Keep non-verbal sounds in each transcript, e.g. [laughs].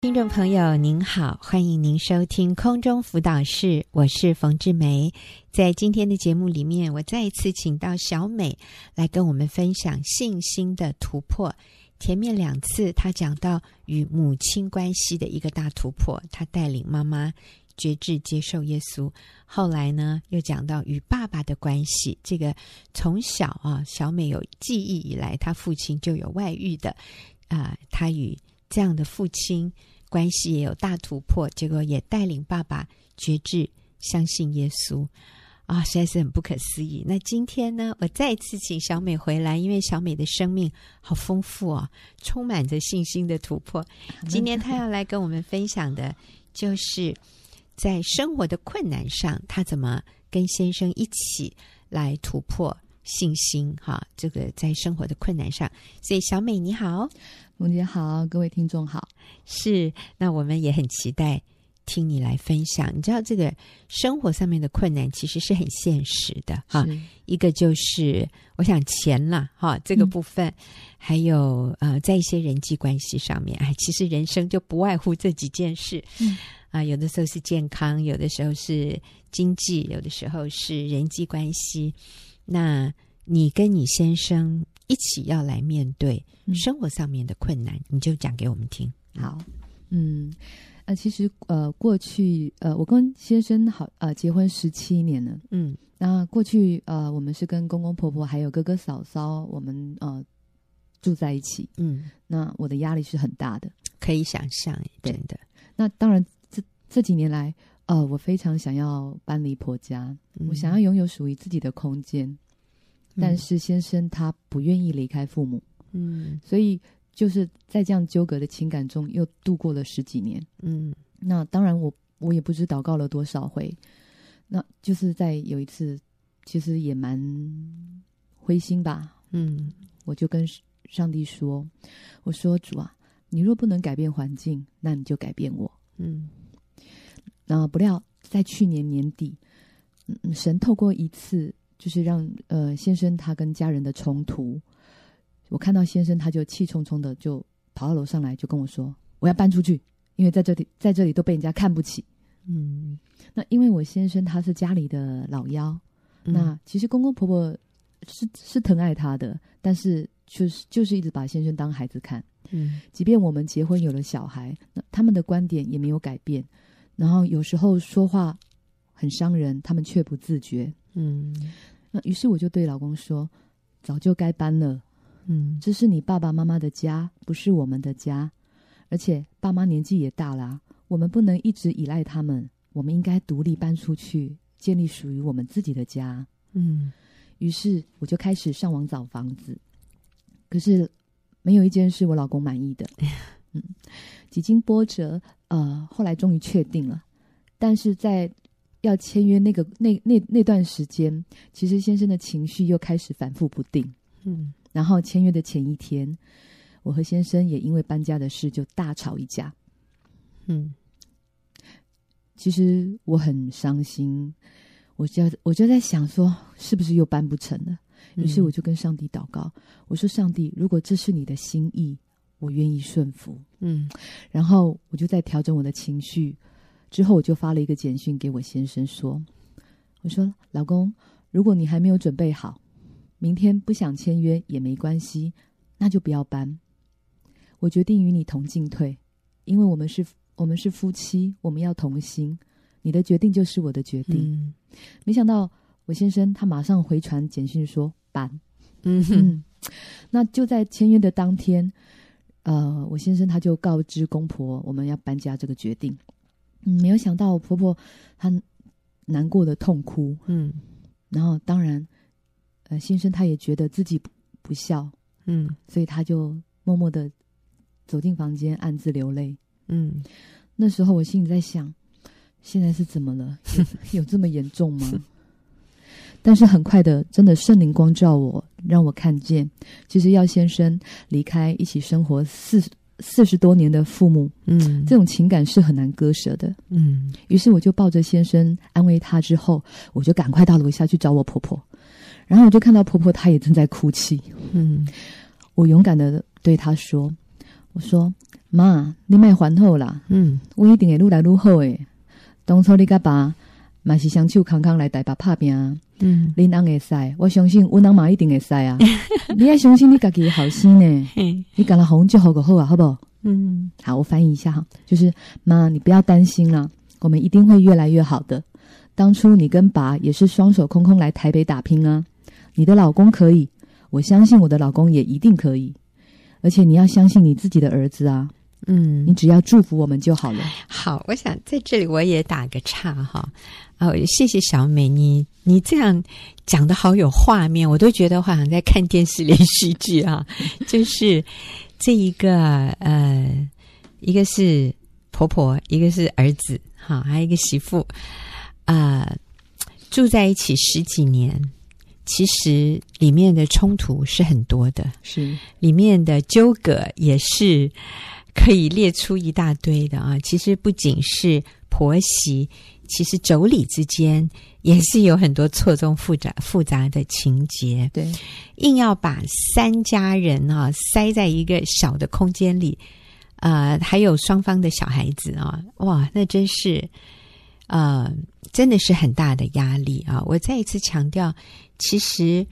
听众朋友您好，欢迎您收听空中辅导室，我是冯志梅。在今天的节目里面，我再一次请到小美来跟我们分享信心的突破。前面两次她讲到与母亲关系的一个大突破，她带领妈妈决志接受耶稣。后来呢，又讲到与爸爸的关系，这个从小啊，小美有记忆以来，她父亲就有外遇的啊，她与这样的父亲关系也有大突破，结果也带领爸爸决志相信耶稣啊，实在是很不可思议。那今天呢，我再一次请小美回来，因为小美的生命好丰富哦，充满着信心的突破。今天她要来跟我们分享的，就是在生活的困难上，她怎么跟先生一起来突破信心。哈，这个在生活的困难上，所以小美你好。冯姐好，各位听众好，是，那我们也很期待听你来分享。你知道这个生活上面的困难其实是很现实的哈，一个就是我想钱了哈，这个部分，嗯、还有呃，在一些人际关系上面，哎，其实人生就不外乎这几件事，嗯啊、呃，有的时候是健康，有的时候是经济，有的时候是人际关系。那你跟你先生一起要来面对生活上面的困难，嗯、你就讲给我们听。好，嗯，呃，其实呃，过去呃，我跟先生好呃，结婚十七年了，嗯，那过去呃，我们是跟公公婆婆还有哥哥嫂嫂，我们呃住在一起，嗯，那我的压力是很大的，可以想象，真的。那当然这这几年来，呃，我非常想要搬离婆家，嗯、我想要拥有属于自己的空间。但是先生他不愿意离开父母，嗯，所以就是在这样纠葛的情感中又度过了十几年，嗯，那当然我我也不知祷告了多少回，那就是在有一次，其实也蛮灰心吧，嗯，我就跟上帝说，我说主啊，你若不能改变环境，那你就改变我，嗯，那不料在去年年底，嗯，神透过一次。就是让呃先生他跟家人的冲突，我看到先生他就气冲冲的就跑到楼上来就跟我说，我要搬出去，因为在这里在这里都被人家看不起。嗯，那因为我先生他是家里的老幺，嗯、那其实公公婆婆是是疼爱他的，但是就是就是一直把先生当孩子看。嗯，即便我们结婚有了小孩，那他们的观点也没有改变，然后有时候说话很伤人，他们却不自觉。嗯，那于是我就对老公说：“早就该搬了，嗯，这是你爸爸妈妈的家，不是我们的家。而且爸妈年纪也大了，我们不能一直依赖他们，我们应该独立搬出去，建立属于我们自己的家。”嗯，于是我就开始上网找房子，可是没有一间是我老公满意的。[laughs] 嗯，几经波折，呃，后来终于确定了，但是在。要签约那个那那那段时间，其实先生的情绪又开始反复不定。嗯，然后签约的前一天，我和先生也因为搬家的事就大吵一架。嗯，其实我很伤心，我就我就在想说，是不是又搬不成了？于是我就跟上帝祷告，我说：“上帝，如果这是你的心意，我愿意顺服。”嗯，然后我就在调整我的情绪。之后我就发了一个简讯给我先生说：“我说老公，如果你还没有准备好，明天不想签约也没关系，那就不要搬。我决定与你同进退，因为我们是我们是夫妻，我们要同心。你的决定就是我的决定。嗯、没想到我先生他马上回传简讯说搬。嗯哼嗯，那就在签约的当天，呃，我先生他就告知公婆我们要搬家这个决定。”嗯，没有想到我婆婆她难过的痛哭，嗯，然后当然，呃，先生他也觉得自己不，不孝，嗯，所以他就默默的走进房间，暗自流泪，嗯。那时候我心里在想，现在是怎么了？有，[laughs] 有这么严重吗？但是很快的，真的圣灵光照我，让我看见，其实要先生离开一起生活四。四十多年的父母，嗯，这种情感是很难割舍的，嗯。于是我就抱着先生安慰他，之后我就赶快到楼下去找我婆婆，然后我就看到婆婆她也正在哭泣，嗯。我勇敢的对她说：“我说妈，你卖还好啦，嗯，我一定会愈来愈好诶。当初你甲爸嘛是双手空空来台北打拼，嗯，恁翁会使，我相信阮翁嘛一定会使啊。[laughs] 你要相信你家己的后生呢，你敢若红就好个好啊，好不好？嗯，好，我翻译一下哈，就是妈，你不要担心了，我们一定会越来越好的。当初你跟爸也是双手空空来台北打拼啊，你的老公可以，我相信我的老公也一定可以，而且你要相信你自己的儿子啊，嗯，你只要祝福我们就好了。好，我想在这里我也打个岔哈，哦，谢谢小美，你你这样讲的好有画面，我都觉得好像在看电视连续剧啊，[laughs] 就是这一个呃，一个是婆婆，一个是儿子，哈，还有一个媳妇。啊、呃，住在一起十几年，其实里面的冲突是很多的，是。里面的纠葛也是可以列出一大堆的啊。其实不仅是婆媳，其实妯娌之间也是有很多错综复杂复杂的情节。对，硬要把三家人啊塞在一个小的空间里，啊、呃，还有双方的小孩子啊，哇，那真是。呃，真的是很大的压力啊！我再一次强调，其实，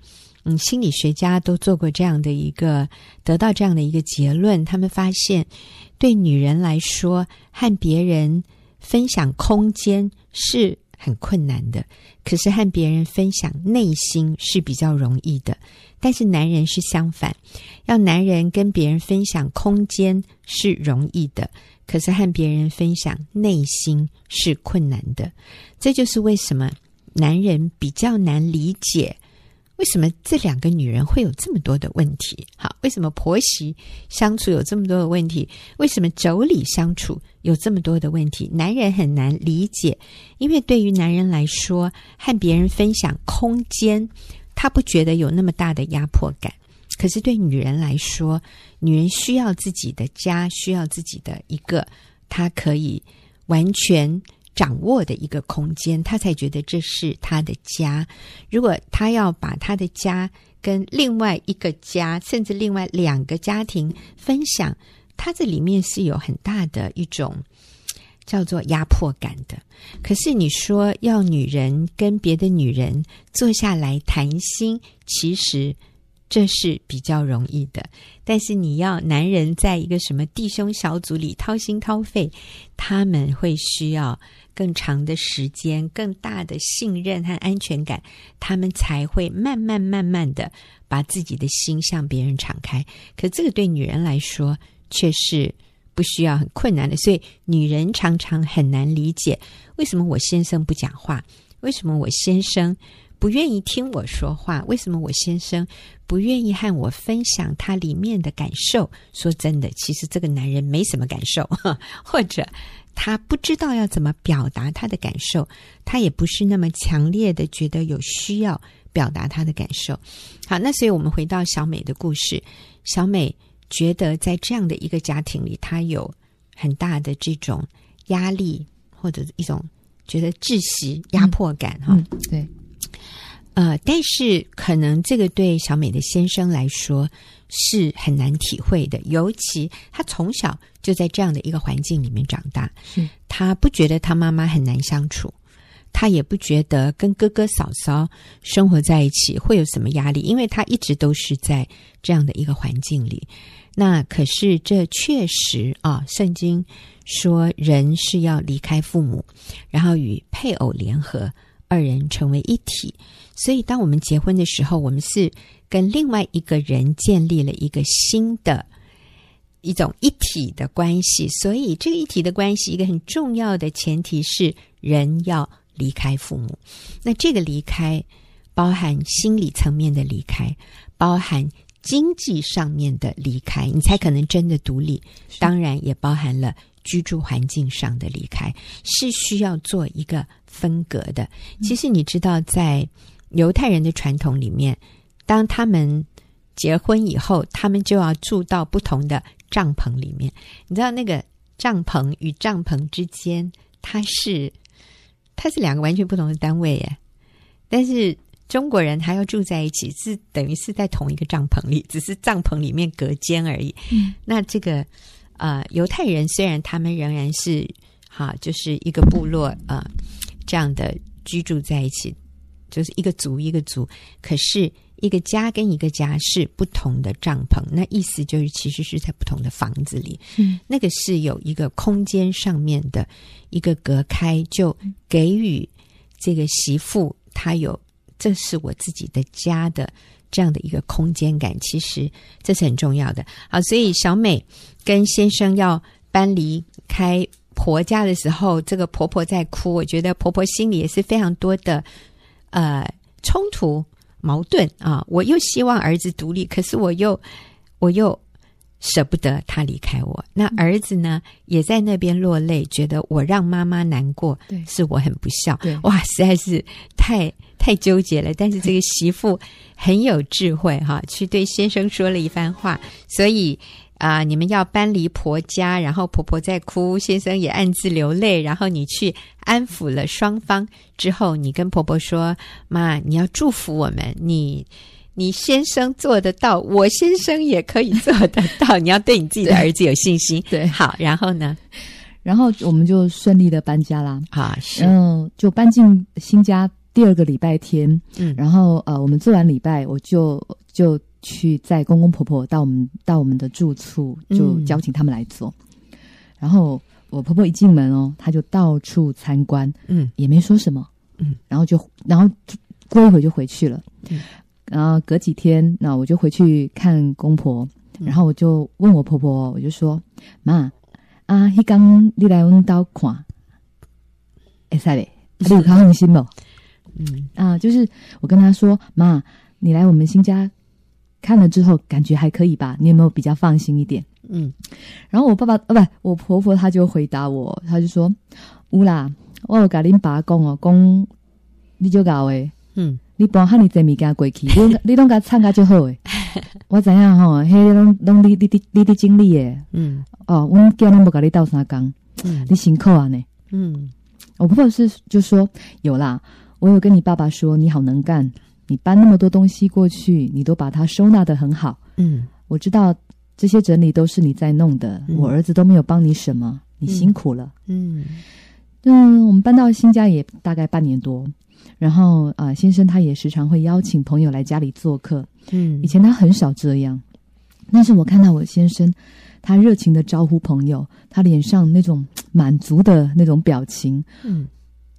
嗯，心理学家都做过这样的一个，得到这样的一个结论。他们发现，对女人来说，和别人分享空间是很困难的，可是和别人分享内心是比较容易的。但是男人是相反，要男人跟别人分享空间是容易的。可是和别人分享内心是困难的，这就是为什么男人比较难理解，为什么这两个女人会有这么多的问题？好，为什么婆媳相处有这么多的问题？为什么妯娌相处有这么多的问题？男人很难理解，因为对于男人来说，和别人分享空间，他不觉得有那么大的压迫感。可是对女人来说，女人需要自己的家，需要自己的一个她可以完全掌握的一个空间，他才觉得这是他的家。如果他要把他的家跟另外一个家，甚至另外两个家庭分享，他这里面是有很大的一种叫做压迫感的。可是你说要女人跟别的女人坐下来谈心，其实。这是比较容易的，但是你要男人在一个什么弟兄小组里掏心掏肺，他们会需要更长的时间、更大的信任和安全感，他们才会慢慢慢慢的把自己的心向别人敞开。可这个对女人来说却是不需要很困难的，所以女人常常很难理解为什么我先生不讲话，为什么我先生。不愿意听我说话，为什么我先生不愿意和我分享他里面的感受？说真的，其实这个男人没什么感受，[laughs] 或者他不知道要怎么表达他的感受，他也不是那么强烈的觉得有需要表达他的感受。好，那所以我们回到小美的故事，小美觉得在这样的一个家庭里，她有很大的这种压力，或者一种觉得窒息、压迫感，哈、对。呃，但是可能这个对小美的先生来说是很难体会的，尤其他从小就在这样的一个环境里面长大，是他不觉得他妈妈很难相处，他也不觉得跟哥哥嫂嫂生活在一起会有什么压力，因为他一直都是在这样的一个环境里。那可是这确实啊，圣经说人是要离开父母，然后与配偶联合。二人成为一体，所以当我们结婚的时候，我们是跟另外一个人建立了一个新的一种一体的关系。所以，这个一体的关系，一个很重要的前提是人要离开父母。那这个离开，包含心理层面的离开，包含经济上面的离开，你才可能真的独立。当然，也包含了。居住环境上的离开是需要做一个分隔的。其实你知道，在犹太人的传统里面，当他们结婚以后，他们就要住到不同的帐篷里面。你知道，那个帐篷与帐篷之间，它是它是两个完全不同的单位耶。但是中国人还要住在一起，是等于是在同一个帐篷里，只是帐篷里面隔间而已。嗯，那这个。呃，犹太人虽然他们仍然是哈，就是一个部落呃这样的居住在一起，就是一个族一个族，可是一个家跟一个家是不同的帐篷，那意思就是其实是在不同的房子里，嗯，那个是有一个空间上面的一个隔开，就给予这个媳妇她有这是我自己的家的。这样的一个空间感，其实这是很重要的。好，所以小美跟先生要搬离开婆家的时候，这个婆婆在哭，我觉得婆婆心里也是非常多的呃冲突矛盾啊。我又希望儿子独立，可是我又我又舍不得他离开我。那儿子呢，也在那边落泪，觉得我让妈妈难过，对，是我很不孝。对，哇，实在是太。太纠结了，但是这个媳妇很有智慧哈，去对先生说了一番话，所以啊、呃，你们要搬离婆家，然后婆婆在哭，先生也暗自流泪，然后你去安抚了双方之后，你跟婆婆说：“妈，你要祝福我们，你你先生做得到，我先生也可以做得到，[laughs] 你要对你自己的儿子有信心。”对，好，然后呢，然后我们就顺利的搬家啦。啊，是，嗯，就搬进新家。第二个礼拜天，嗯，然后呃，我们做完礼拜，我就就去载公公婆婆到我们到我们的住处，就邀请他们来做。嗯、然后我婆婆一进门哦，她就到处参观，嗯，也没说什么，嗯，然后就然后过一会就回去了，嗯，然后隔几天，那我就回去看公婆，然后我就问我婆婆，我就说妈啊，迄刚你来我们家看，哎塞嘞，你有较放心不？嗯。啊，就是我跟他说，妈，你来我们新家看了之后，感觉还可以吧？你有没有比较放心一点？嗯，然后我爸爸呃、啊，不，我婆婆她就回答我，她就说，有啦，我有跟恁爸讲哦，讲你就搞诶，嗯，你搬哈你这物件过去，你你拢甲参加就好诶，[laughs] 我知影吼，迄拢拢你你你你的经历诶，嗯，哦，我叫恁无甲你斗相共，嗯，你辛苦啊呢，嗯，我婆婆是就说有啦。我有跟你爸爸说，你好能干，你搬那么多东西过去，你都把它收纳得很好。嗯，我知道这些整理都是你在弄的，嗯、我儿子都没有帮你什么，你辛苦了。嗯，嗯，我们搬到新家也大概半年多，然后啊、呃，先生他也时常会邀请朋友来家里做客。嗯，以前他很少这样，但是我看到我先生，他热情的招呼朋友，他脸上那种满足的那种表情，嗯，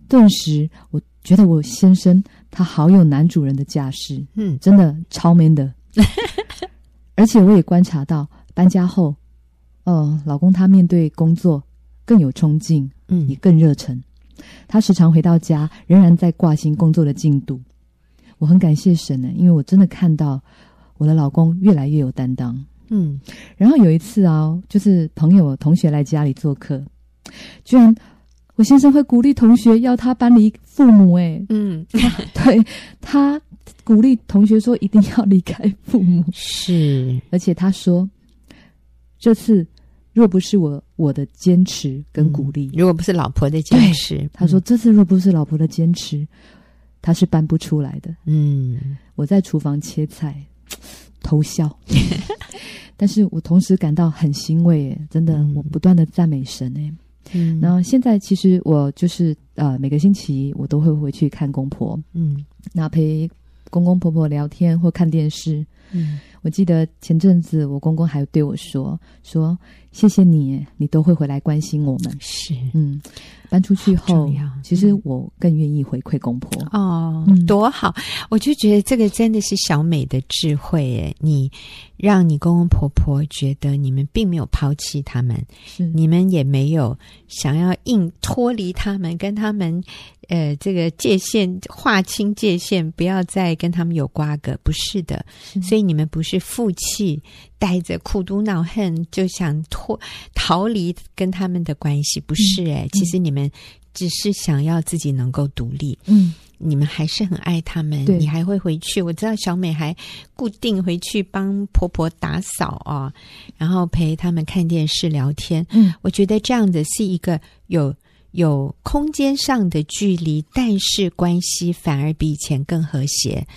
顿时我。觉得我先生他好有男主人的架势，嗯，真的超 man 的。[laughs] 而且我也观察到搬家后，哦，老公他面对工作更有冲劲，嗯，也更热忱。他时常回到家，仍然在挂心工作的进度。我很感谢神呢，因为我真的看到我的老公越来越有担当。嗯，然后有一次啊，就是朋友同学来家里做客，居然。我先生会鼓励同学要他搬离父母，诶，嗯，[laughs] 对，他鼓励同学说一定要离开父母，是，而且他说，这次若不是我我的坚持跟鼓励，如果不是老婆的坚持，他说这次若不是老婆的坚持，他是搬不出来的。嗯，我在厨房切菜偷笑，[laughs] 但是我同时感到很欣慰，诶，真的，嗯、我不断的赞美神，诶。嗯，然后现在其实我就是呃每个星期我都会回去看公婆，嗯，那陪公公婆婆聊天或看电视，嗯，我记得前阵子我公公还对我说说谢谢你，你都会回来关心我们，是，嗯。搬出去后，其实我更愿意回馈公婆。哦，多好！我就觉得这个真的是小美的智慧诶，你让你公公婆婆觉得你们并没有抛弃他们，你们也没有想要硬脱离他们，跟他们呃这个界限划清界限，不要再跟他们有瓜葛，不是的。是。所以你们不是负气，带着苦毒恼恨就想脱逃离跟他们的关系，不是诶，嗯、其实你们。只是想要自己能够独立，嗯，你们还是很爱他们，你还会回去。我知道小美还固定回去帮婆婆打扫啊，然后陪他们看电视聊天。嗯，我觉得这样子是一个有有空间上的距离，但是关系反而比以前更和谐，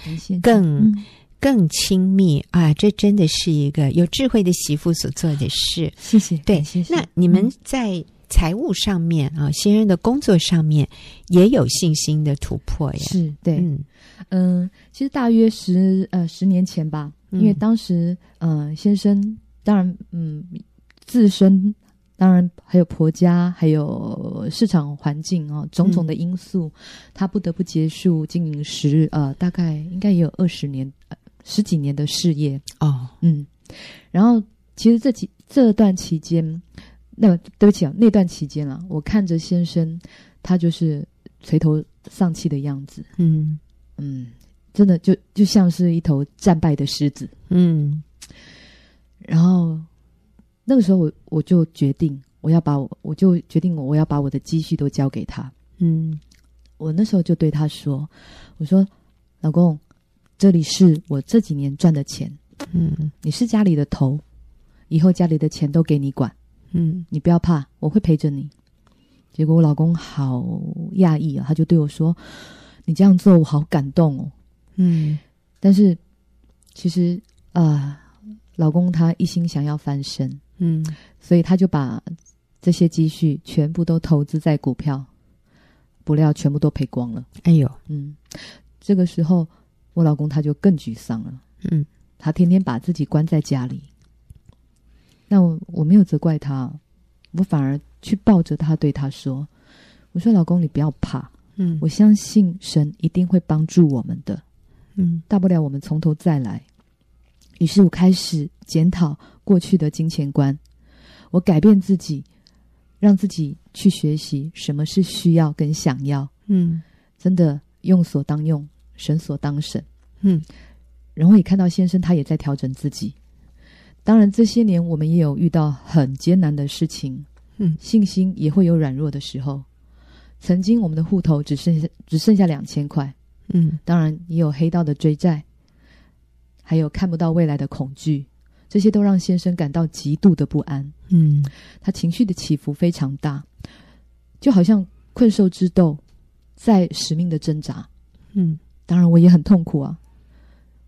更、嗯、更亲密啊！这真的是一个有智慧的媳妇所做的事。谢谢，对，谢谢。那你们在财务上面啊，先生的工作上面也有信心的突破呀？是对，嗯嗯、呃，其实大约十呃十年前吧，因为当时呃先生当然嗯自身。当然，还有婆家，还有市场环境啊，种种的因素，嗯、他不得不结束经营十呃，大概应该也有二十年、呃、十几年的事业哦。嗯，然后其实这几这段期间，那对不起啊，那段期间啊，我看着先生，他就是垂头丧气的样子。嗯嗯，真的就就像是一头战败的狮子。嗯，然后。那个时候我，我我就决定，我要把我，我就决定我，我要把我的积蓄都交给他。嗯，我那时候就对他说：“我说，老公，这里是我这几年赚的钱。嗯，你是家里的头，以后家里的钱都给你管。嗯，你不要怕，我会陪着你。”结果我老公好讶异啊，他就对我说：“你这样做，我好感动哦。”嗯，但是其实啊。呃老公他一心想要翻身，嗯，所以他就把这些积蓄全部都投资在股票，不料全部都赔光了。哎呦，嗯，这个时候我老公他就更沮丧了，嗯，他天天把自己关在家里。那我我没有责怪他，我反而去抱着他对他说：“我说老公，你不要怕，嗯，我相信神一定会帮助我们的，嗯，大不了我们从头再来。”于是我开始检讨过去的金钱观，我改变自己，让自己去学习什么是需要跟想要。嗯，真的用所当用，神所当神。嗯，然后也看到先生他也在调整自己。当然这些年我们也有遇到很艰难的事情，嗯，信心也会有软弱的时候。曾经我们的户头只剩下只剩下两千块，嗯，当然也有黑道的追债。还有看不到未来的恐惧，这些都让先生感到极度的不安。嗯，他情绪的起伏非常大，就好像困兽之斗，在使命的挣扎。嗯，当然我也很痛苦啊。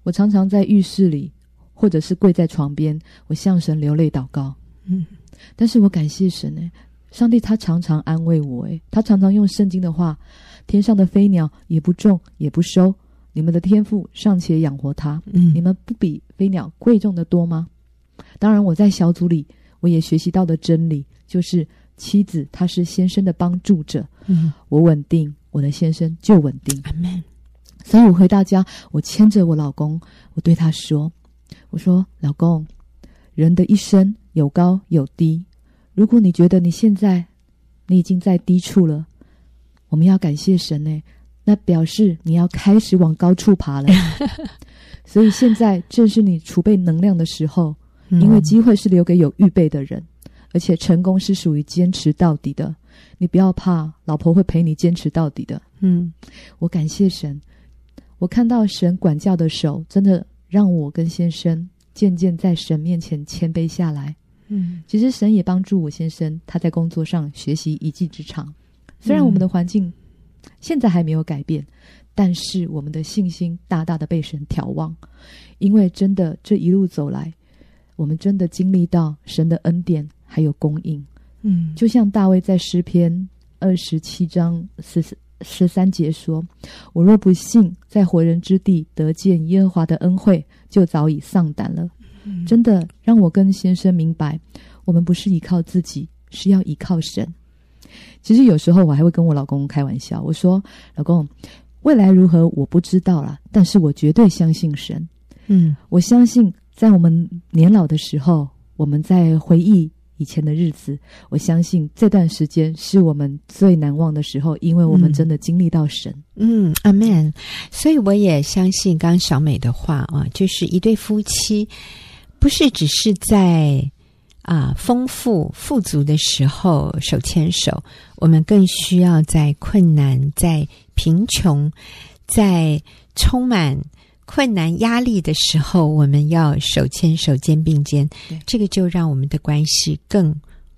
我常常在浴室里，或者是跪在床边，我向神流泪祷告。嗯，[laughs] 但是我感谢神呢，上帝他常常安慰我。诶，他常常用圣经的话：“天上的飞鸟也不种，也不收。”你们的天赋尚且养活他，嗯，你们不比飞鸟贵重的多吗？当然，我在小组里我也学习到的真理就是，妻子她是先生的帮助者，嗯，我稳定，我的先生就稳定。阿门。所以我回到家，我牵着我老公，我对他说：“我说，老公，人的一生有高有低，如果你觉得你现在你已经在低处了，我们要感谢神呢。”那表示你要开始往高处爬了，[laughs] 所以现在正是你储备能量的时候，因为机会是留给有预备的人，而且成功是属于坚持到底的。你不要怕，老婆会陪你坚持到底的。嗯，我感谢神，我看到神管教的手，真的让我跟先生渐渐在神面前谦卑下来。嗯，其实神也帮助我先生，他在工作上学习一技之长，虽然我们的环境。现在还没有改变，但是我们的信心大大的被神眺望，因为真的这一路走来，我们真的经历到神的恩典还有供应。嗯，就像大卫在诗篇二十七章四十十三节说：“我若不信在活人之地得见耶和华的恩惠，就早已丧胆了。嗯”真的让我跟先生明白，我们不是依靠自己，是要依靠神。其实有时候我还会跟我老公开玩笑，我说：“老公，未来如何我不知道啦，但是我绝对相信神。嗯，我相信在我们年老的时候，我们在回忆以前的日子，我相信这段时间是我们最难忘的时候，因为我们真的经历到神。嗯，阿门。所以我也相信刚刚小美的话啊，就是一对夫妻，不是只是在。啊，丰富富足的时候手牵手，我们更需要在困难、在贫穷、在充满困难压力的时候，我们要手牵手、肩并肩。对这个就让我们的关系更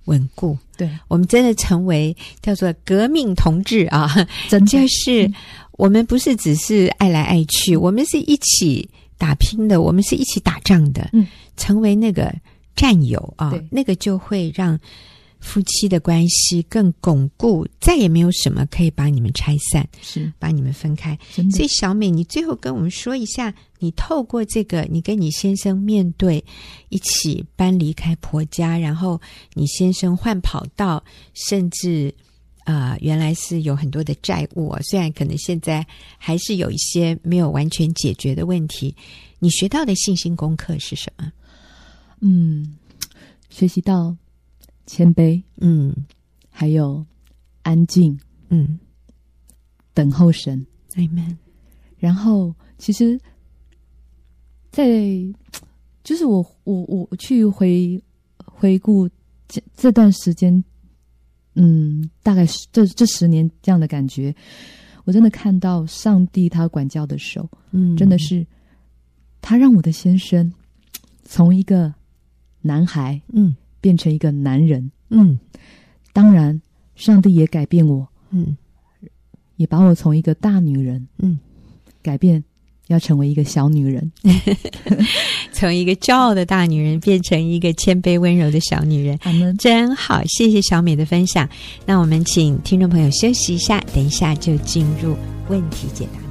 稳固。对，我们真的成为叫做革命同志啊！[laughs] 就是我们不是只是爱来爱去，我们是一起打拼的，我们是一起打仗的，嗯，成为那个战友啊，那个就会让夫妻的关系更巩固，再也没有什么可以把你们拆散，是把你们分开。所以小美，你最后跟我们说一下，你透过这个，你跟你先生面对，一起搬离开婆家，然后你先生换跑道，甚至啊、呃，原来是有很多的债务啊，虽然可能现在还是有一些没有完全解决的问题，你学到的信心功课是什么？嗯，学习到。谦卑，嗯，还有安静，嗯，等候神，Amen。然后，其实，在就是我我我去回回顾这这段时间，嗯，大概是这这十年这样的感觉，我真的看到上帝他管教的手，嗯，真的是他让我的先生从一个男孩，嗯。变成一个男人，嗯，当然，上帝也改变我，嗯，也把我从一个大女人，嗯，改变要成为一个小女人，[laughs] 从一个骄傲的大女人变成一个谦卑温柔的小女人，们真好，谢谢小美的分享。那我们请听众朋友休息一下，等一下就进入问题解答。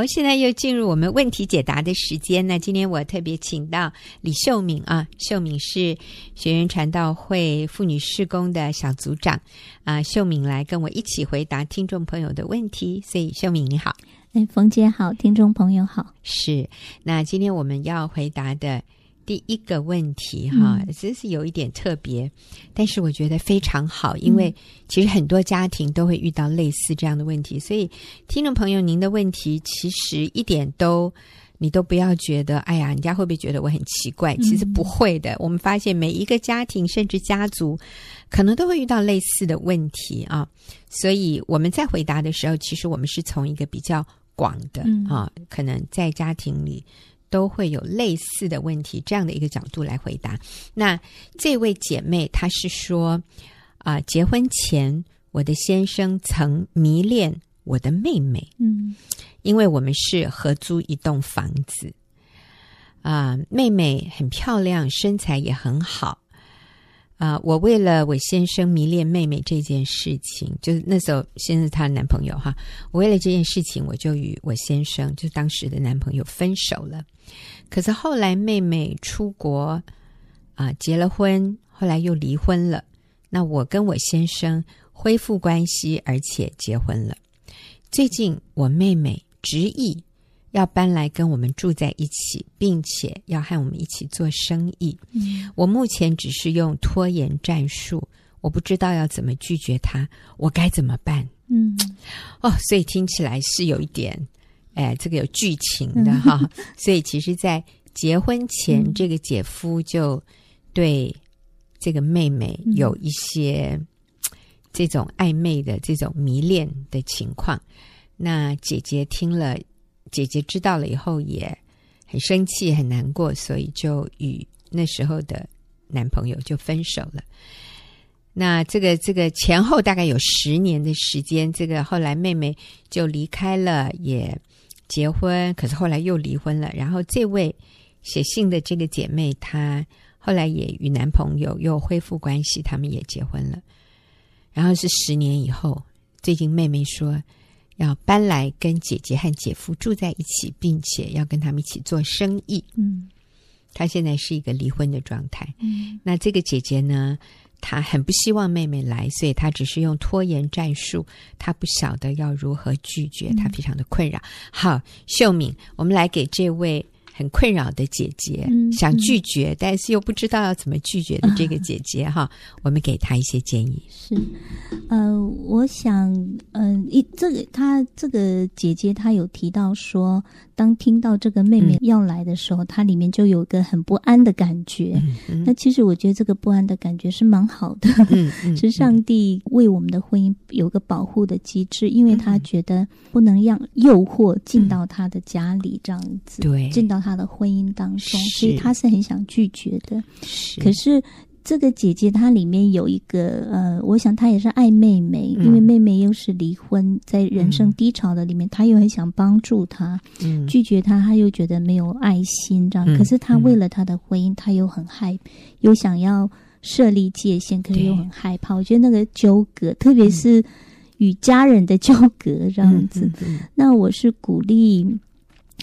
好，现在又进入我们问题解答的时间。那今天我特别请到李秀敏啊，秀敏是学员传道会妇女事工的小组长啊，秀敏来跟我一起回答听众朋友的问题。所以，秀敏你好，哎，冯姐好，听众朋友好。是，那今天我们要回答的。第一个问题哈，真是有一点特别，嗯，但是我觉得非常好，因为其实很多家庭都会遇到类似这样的问题，所以听众朋友，您的问题其实一点都你都不要觉得，哎呀，人家会不会觉得我很奇怪？其实不会的。我们发现每一个家庭甚至家族，可能都会遇到类似的问题啊，所以我们在回答的时候，其实我们是从一个比较广的啊，可能在家庭里。都会有类似的问题，这样的一个角度来回答。那这位姐妹她是说，啊、呃，结婚前我的先生曾迷恋我的妹妹，嗯，因为我们是合租一栋房子，啊、呃，妹妹很漂亮，身材也很好。啊、我为了我先生迷恋妹妹这件事情，就是那时候先是她的男朋友哈。我为了这件事情，我就与我先生，就当时的男朋友分手了。可是后来妹妹出国啊、结了婚，后来又离婚了。那我跟我先生恢复关系，而且结婚了。最近我妹妹执意。要搬来跟我们住在一起，并且要和我们一起做生意。嗯，我目前只是用拖延战术，我不知道要怎么拒绝他，我该怎么办？嗯，哦，所以听起来是有一点，哎，这个有剧情的哈。嗯，所以其实，在结婚前，嗯，这个姐夫就对这个妹妹有一些这种暧昧的这种迷恋的情况。那姐姐听了。姐姐知道了以后也很生气、很难过，所以就与那时候的男朋友就分手了。那这个这个前后大概有十年的时间，这个后来妹妹就离开了，也结婚，可是后来又离婚了。然后这位写信的这个姐妹，她后来也与男朋友又恢复关系，他们也结婚了。然后是十年以后，最近妹妹说。要搬来跟姐姐和姐夫住在一起，并且要跟他们一起做生意。嗯，他现在是一个离婚的状态。嗯，那这个姐姐呢，她很不希望妹妹来，所以她只是用拖延战术。她不晓得要如何拒绝，她非常的困扰。好，秀敏，我们来给这位很困扰的姐姐，嗯、想拒绝，但是又不知道要怎么拒绝的这个姐姐哈，啊、[laughs] 我们给她一些建议。是，呃，我想，嗯、呃，一这个她这个姐姐她有提到说，当听到这个妹妹要来的时候，她、嗯、里面就有个很不安的感觉。那其实我觉得这个不安的感觉是蛮好的，是上帝为我们的婚姻有个保护的机制，因为他觉得不能让诱惑进到他的家里这样子，对，进到他。他的婚姻当中，所以他是很想拒绝的。是，可是这个姐姐她里面有一个呃，我想她也是爱妹妹，嗯、因为妹妹又是离婚，在人生低潮的里面，她、嗯、又很想帮助她。嗯，拒绝她，她又觉得没有爱心，这样。嗯、可是她为了她的婚姻，她又很害，又想要设立界限，可是又很害怕。我觉得那个纠葛，特别是与家人的纠葛这样子。那我是鼓励。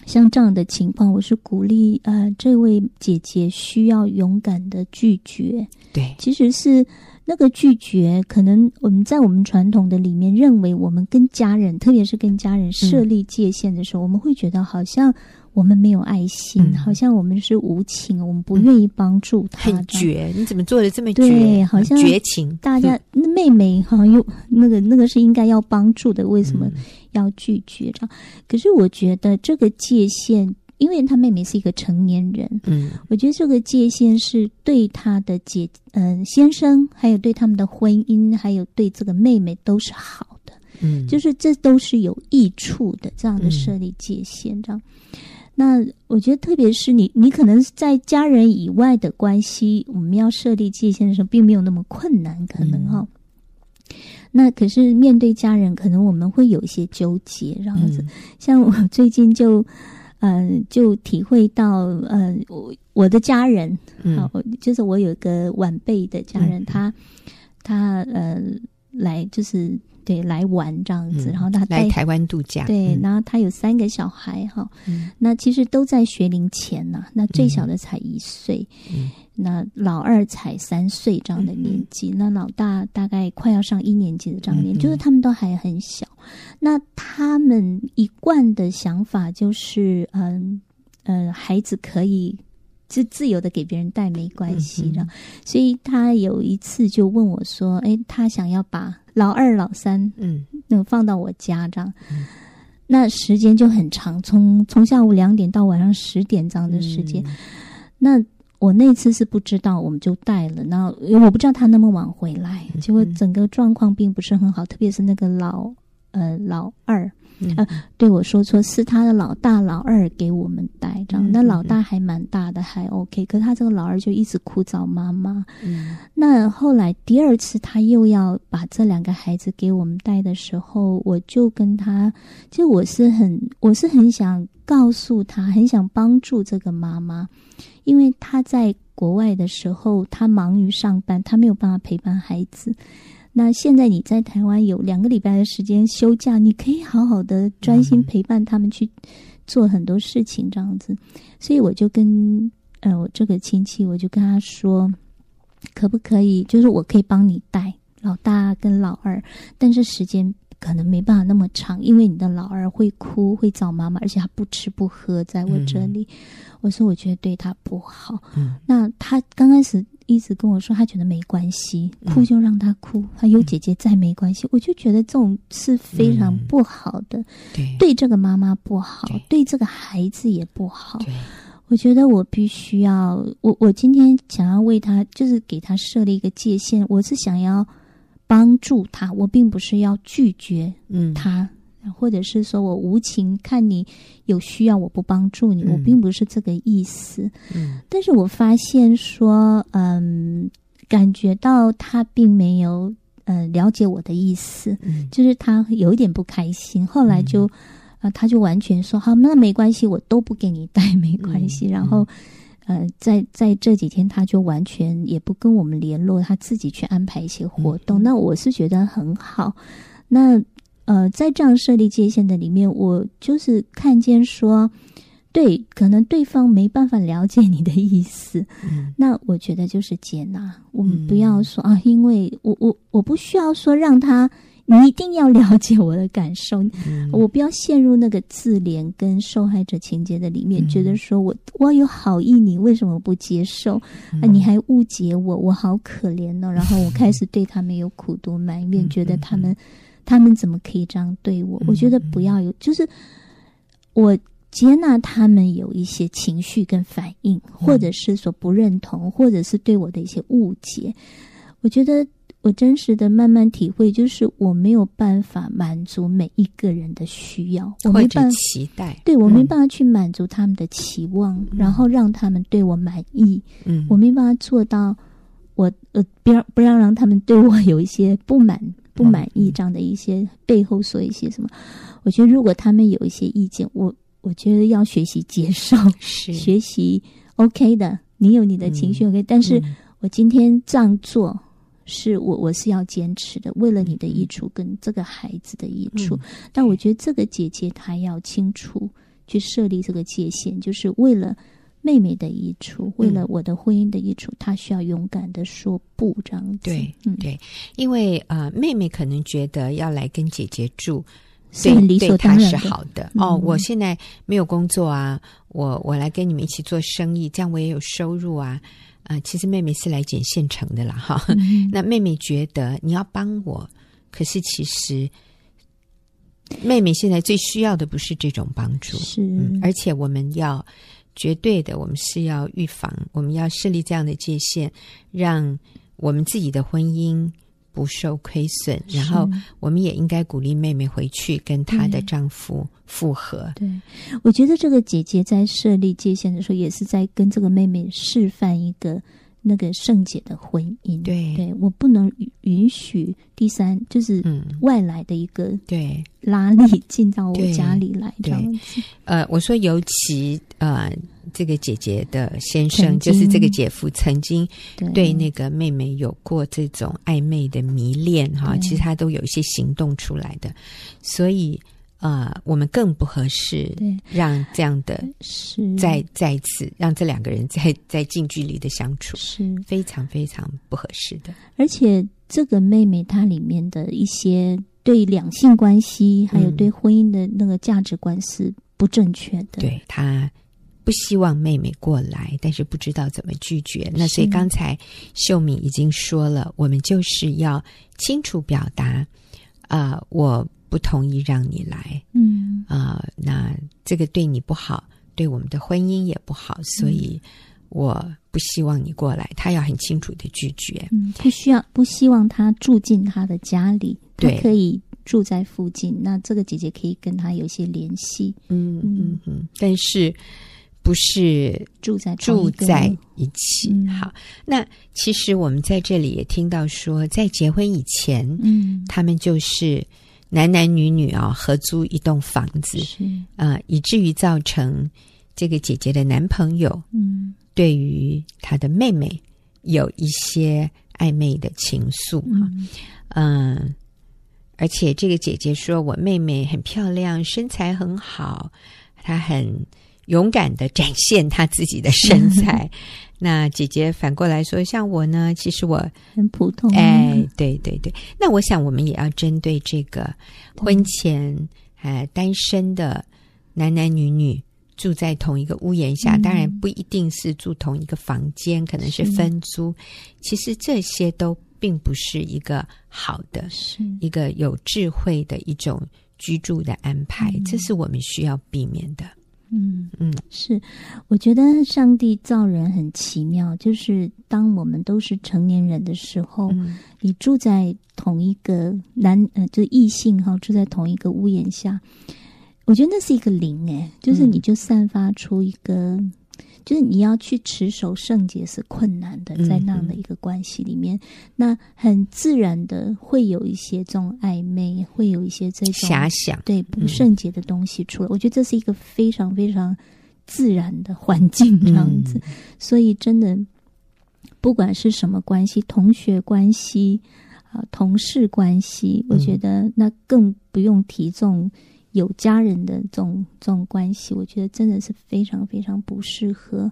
像这样的情况，我是鼓励呃，这位姐姐需要勇敢的拒绝。对，其实是那个拒绝，可能我们在我们传统的里面认为，我们跟家人，特别是跟家人设立界限的时候，嗯、我们会觉得好像我们没有爱心，嗯、好像我们是无情，我们不愿意帮助他。很绝，你怎么做的这么绝？对，好像绝情。大家、那、妹妹好像又那个那个是应该要帮助的，为什么？嗯要拒绝这样，可是我觉得这个界限，因为他妹妹是一个成年人，嗯，我觉得这个界限是对他的姐，嗯、呃，先生，还有对他们的婚姻，还有对这个妹妹都是好的，嗯，就是这都是有益处的，这样的设立界限，这样。嗯、那我觉得，特别是你，你可能在家人以外的关系，我们要设立界限的时候，并没有那么困难，可能哈。嗯那可是面对家人，可能我们会有一些纠结，这样子。嗯、像我最近就，呃，就体会到，呃，我我的家人，好、嗯，就是我有一个晚辈的家人，嗯、他他呃来就是。对，来玩这样子，嗯、然后他带来台湾度假。对，嗯、然后他有三个小孩哈，嗯、那其实都在学龄前呐。那最小的才一岁，嗯、那老二才三岁这样的年纪，嗯、那老大大概快要上一年级的这样年就是他们都还很小。那他们一贯的想法就是，嗯呃，孩子可以就自由的给别人带没关系的。嗯、所以他有一次就问我说：“哎，他想要把。”老二、老三，嗯，那放到我家这样，嗯、那时间就很长，从从下午两点到晚上十点这样的时间。嗯、那我那次是不知道，我们就带了。那因为我不知道他那么晚回来，嗯、结果整个状况并不是很好，特别是那个老呃老二。嗯、呃，对我说错，是他的老大、老二给我们带这样。嗯、那老大还蛮大的，还 OK。可是他这个老二就一直哭找妈妈。嗯，那后来第二次他又要把这两个孩子给我们带的时候，我就跟他，其实我是很，我是很想告诉他，很想帮助这个妈妈，因为他在国外的时候，他忙于上班，他没有办法陪伴孩子。那现在你在台湾有两个礼拜的时间休假，你可以好好的专心陪伴他们去做很多事情，这样子。所以我就跟呃我这个亲戚，我就跟他说，可不可以？就是我可以帮你带老大跟老二，但是时间可能没办法那么长，因为你的老二会哭，会找妈妈，而且他不吃不喝在我这里。嗯、我说我觉得对他不好。嗯，那他刚开始。一直跟我说，他觉得没关系，哭就让他哭，他有姐姐在没关系。我就觉得这种是非常不好的，对，对这个妈妈不好，对这个孩子也不好。我觉得我必须要，我我今天想要为他，就是给他设立一个界限。我是想要帮助他，我并不是要拒绝他。或者是说我无情看你有需要，我不帮助你，嗯、我并不是这个意思。嗯，但是我发现说，嗯，感觉到他并没有呃了解我的意思，嗯、就是他有一点不开心。后来就啊、嗯呃，他就完全说好，那没关系，我都不给你带，[laughs] 没关系。嗯、然后呃，在在这几天，他就完全也不跟我们联络，他自己去安排一些活动。嗯、那我是觉得很好。那。呃，在这样设立界限的里面，我就是看见说，对，可能对方没办法了解你的意思，嗯、那我觉得就是接纳。我们不要说、嗯、啊，因为我我我不需要说让他你一定要了解我的感受，嗯、我不要陷入那个自怜跟受害者情节的里面，嗯、觉得说我我有好意，你为什么不接受？嗯、啊，你还误解我，我好可怜哦。然后我开始对他们有苦读埋怨，嗯、觉得他们、嗯、他们怎么可以这样对我？嗯、我觉得不要有，就是我接纳他们有一些情绪跟反应，或者是所不认同，或者是对我的一些误解，我觉得。我真实的慢慢体会，就是我没有办法满足每一个人的需要，我没办法期待，对，我没办法去满足他们的期望，嗯、然后让他们对我满意。嗯，我没办法做到我，我呃，不要不要让他们对我有一些不满、不满意这样的一些背后说一些什么。我觉得如果他们有一些意见，我我觉得要学习接受，是学习 OK 的。你有你的情绪 OK，、嗯、但是我今天这样做。是我，我是要坚持的，为了你的益处跟这个孩子的益处。嗯、但我觉得这个姐姐她要清楚去设立这个界限，就是为了妹妹的益处，嗯、为了我的婚姻的益处，她需要勇敢的说不，这样子。对，嗯、对，因为呃，妹妹可能觉得要来跟姐姐住，所当然的。是好的。嗯、哦，我现在没有工作啊，我我来跟你们一起做生意，这样我也有收入啊。啊、呃，其实妹妹是来捡现成的啦，哈。嗯、[laughs] 那妹妹觉得你要帮我，可是其实妹妹现在最需要的不是这种帮助，是、嗯。而且我们要绝对的，我们是要预防，我们要设立这样的界限，让我们自己的婚姻。不受亏损，然后我们也应该鼓励妹妹回去跟她的丈夫复合。对，我觉得这个姐姐在设立界限的时候，也是在跟这个妹妹示范一个。那个圣洁的婚姻，对，对我不能允许第三就是外来的一个对拉力 [laughs] 进到我家里来这样子。呃，我说尤其呃，这个姐姐的先生，就是这个姐夫，曾经对那个妹妹有过这种暧昧的迷恋哈，其实他都有一些行动出来的，所以。啊、呃，我们更不合适，让这样的是再再一次让这两个人再再 [laughs] 近距离的相处，是非常非常不合适的。而且这个妹妹她里面的一些对两性关系，还有对婚姻的那个价值观是不正确的。嗯、对，她不希望妹妹过来，但是不知道怎么拒绝。那所以刚才秀敏已经说了，我们就是要清楚表达啊、呃，我。不同意让你来，嗯啊、呃，那这个对你不好，对我们的婚姻也不好，所以我不希望你过来。他要很清楚的拒绝，嗯，不需要，不希望他住进他的家里，对，他可以住在附近。那这个姐姐可以跟他有一些联系，嗯嗯嗯，但是不是住在住在一起？嗯、好，那其实我们在这里也听到说，在结婚以前，嗯，他们就是。男男女女啊，合租一栋房子，是。啊、呃，以至于造成这个姐姐的男朋友，嗯，对于她的妹妹有一些暧昧的情愫哈，嗯、呃，而且这个姐姐说我妹妹很漂亮，身材很好，她很勇敢的展现他自己的身材。[laughs] 那姐姐反过来说，像我呢，其实我很普通。哎，对对对。那我想，我们也要针对这个婚前哎对单身的男男女女住在同一个屋檐下，嗯、当然不一定是住同一个房间，可能是分租。其实这些都并不是一个好的，是一个有智慧的一种居住的安排，嗯、这是我们需要避免的。嗯嗯，是，我觉得上帝造人很奇妙，就是当我们都是成年人的时候，嗯、你住在同一个男呃，就是异性哈，住在同一个屋檐下，我觉得那是一个灵哎，就是你就散发出一个。嗯就是你要去持守圣洁是困难的，在那样的一个关系里面，嗯嗯，那很自然的会有一些这种暧昧，会有一些这种遐想，对不圣洁的东西出来。嗯、我觉得这是一个非常非常自然的环境，这样子。嗯、所以真的，不管是什么关系，同学关系啊、同事关系，我觉得那更不用提这种有家人的这种这种关系，我觉得真的是非常非常不适合。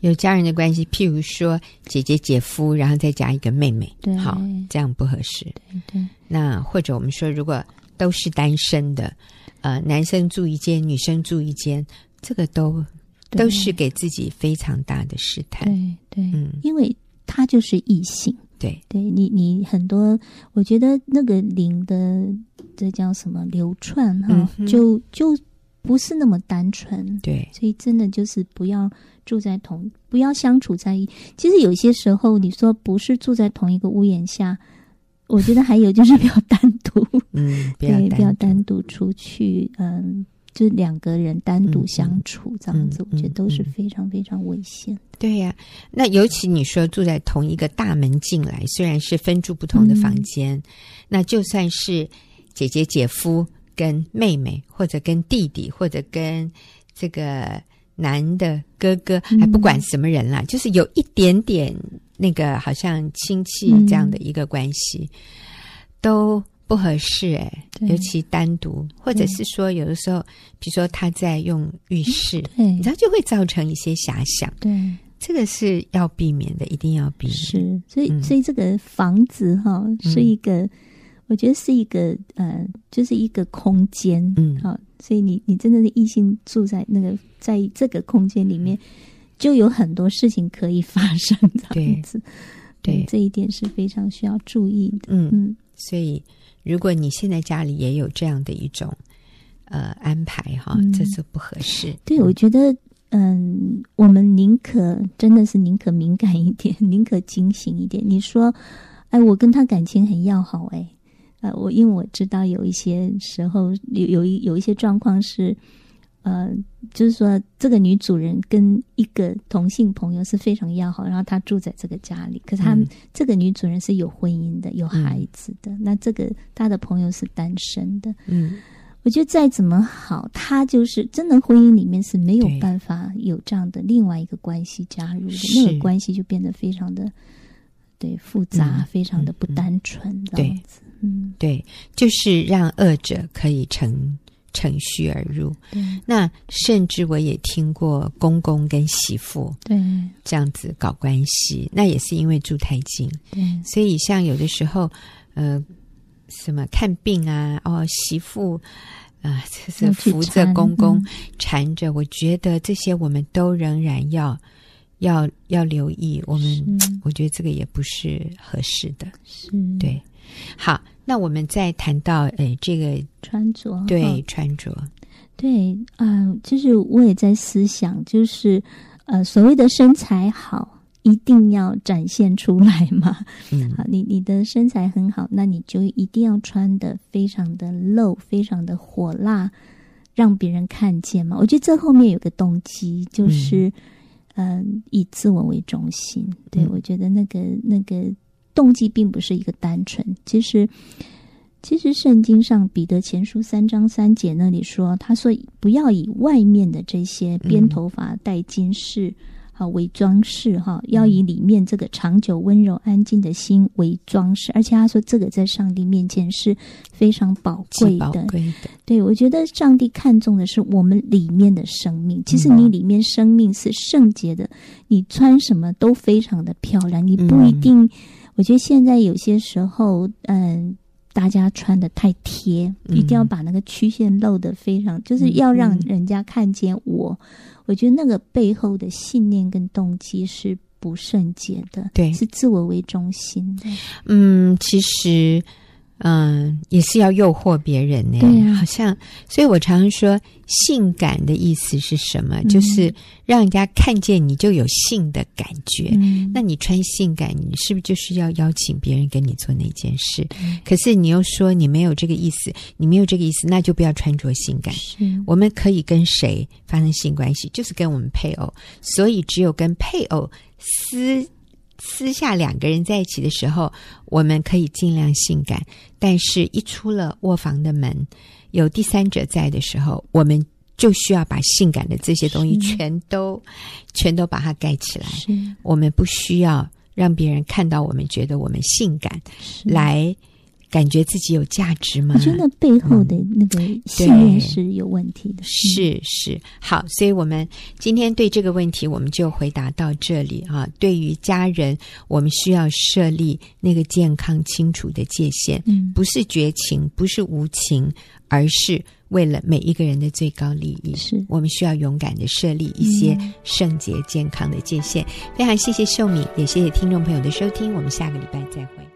有家人的关系，譬如说姐姐、姐夫，然后再加一个妹妹，对，好，这样不合适。对对。那或者我们说，如果都是单身的，呃，男生住一间，女生住一间，这个都都是给自己非常大的试探。对对，嗯，因为他就是异性。对，对你，你很多，我觉得那个灵的这叫什么流窜哈，嗯、就就不是那么单纯。对，所以真的就是不要住在同，不要相处在一。其实有些时候，你说不是住在同一个屋檐下，我觉得还有就是 [laughs] 不要单独，嗯，不要不要单独出去，嗯。就两个人单独相处这样子，我觉得都是非常非常危险。对呀、啊，那尤其你说住在同一个大门进来，虽然是分住不同的房间，嗯、那就算是姐姐、姐夫跟妹妹，或者跟弟弟，或者跟这个男的哥哥，还不管什么人啦，嗯、就是有一点点那个好像亲戚这样的一个关系，嗯、都。不合适哎、欸，尤其单独，或者是说有的时候，比如说他在用浴室，对，你知道就会造成一些遐想。对，这个是要避免的，一定要避免。是，所以，所以这个房子哈是一个，嗯、我觉得是一个呃，就是一个空间。嗯，好，所以你你真的是异性住在那个在这个空间里面，嗯、就有很多事情可以发生。这样子，对，对，这一点是非常需要注意的。嗯嗯，嗯所以。如果你现在家里也有这样的一种呃安排哈，嗯、这是不合适。对，我觉得嗯，我们宁可真的是宁可敏感一点，[laughs] 宁可警醒一点。你说，哎，我跟他感情很要好，哎，呃，我因为我知道有一些时候有有一有一些状况是。呃，就是说，这个女主人跟一个同性朋友是非常要好，然后她住在这个家里。可是她、嗯、这个女主人是有婚姻的，有孩子的。嗯、那这个她的朋友是单身的。嗯，我觉得再怎么好，她就是真的婚姻里面是没有办法有这样的另外一个关系加入的，那个关系就变得非常的对复杂，嗯、非常的不单纯。嗯、这样子，嗯，对，就是让二者可以成。乘虚而入，对。那甚至我也听过公公跟媳妇对。这样子搞关系，那也是因为住太近，对，所以像有的时候，呃，什么看病啊，哦，媳妇啊，这、呃、是扶着公公缠着，嗯、我觉得这些我们都仍然要要要留意，我们我觉得这个也不是合适的，是。对，好。那我们再谈到，呃，这个穿着，对，哦、穿着，对，啊、呃，就是我也在思想，就是，呃，所谓的身材好，一定要展现出来嘛？嗯，好，你你的身材很好，那你就一定要穿的非常的露，非常的火辣，让别人看见嘛？我觉得这后面有个动机，就是，嗯、呃，以自我为中心。对，嗯、我觉得那个那个。动机并不是一个单纯，其实，其实圣经上彼得前书三章三节那里说，他说不要以外面的这些编头发、戴金饰，好为装饰哈，要以里面这个长久温柔安静的心为装饰。而且他说这个在上帝面前是非常宝贵的。宝贵的。对，我觉得上帝看重的是我们里面的生命。其实你里面生命是圣洁的，你穿什么都非常的漂亮，你不一定。我觉得现在有些时候，嗯，大家穿的太贴，嗯、一定要把那个曲线露得非常，就是要让人家看见我。嗯、我觉得那个背后的信念跟动机是不圣洁的，对，是自我为中心的。嗯，其实。嗯，也是要诱惑别人呢。对呀、啊，好像，所以我常常说，性感的意思是什么？嗯、就是让人家看见你就有性的感觉。嗯、那你穿性感，你是不是就是要邀请别人跟你做那件事？嗯、可是你又说你没有这个意思，你没有这个意思，那就不要穿着性感。是我们可以跟谁发生性关系？就是跟我们配偶。所以只有跟配偶私。私下两个人在一起的时候，我们可以尽量性感，但是一出了卧房的门，有第三者在的时候，我们就需要把性感的这些东西全都、全都把它盖起来。我们不需要让别人看到我们觉得我们性感，来感觉自己有价值吗？我觉得背后的那个信念是有问题的。嗯、是是，好，所以我们今天对这个问题，我们就回答到这里、啊。对于家人，我们需要设立那个健康清楚的界限，嗯，不是绝情，不是无情，而是为了每一个人的最高利益，是我们需要勇敢的设立一些圣洁健康的界限。嗯、非常谢谢秀敏，也谢谢听众朋友的收听，我们下个礼拜再会。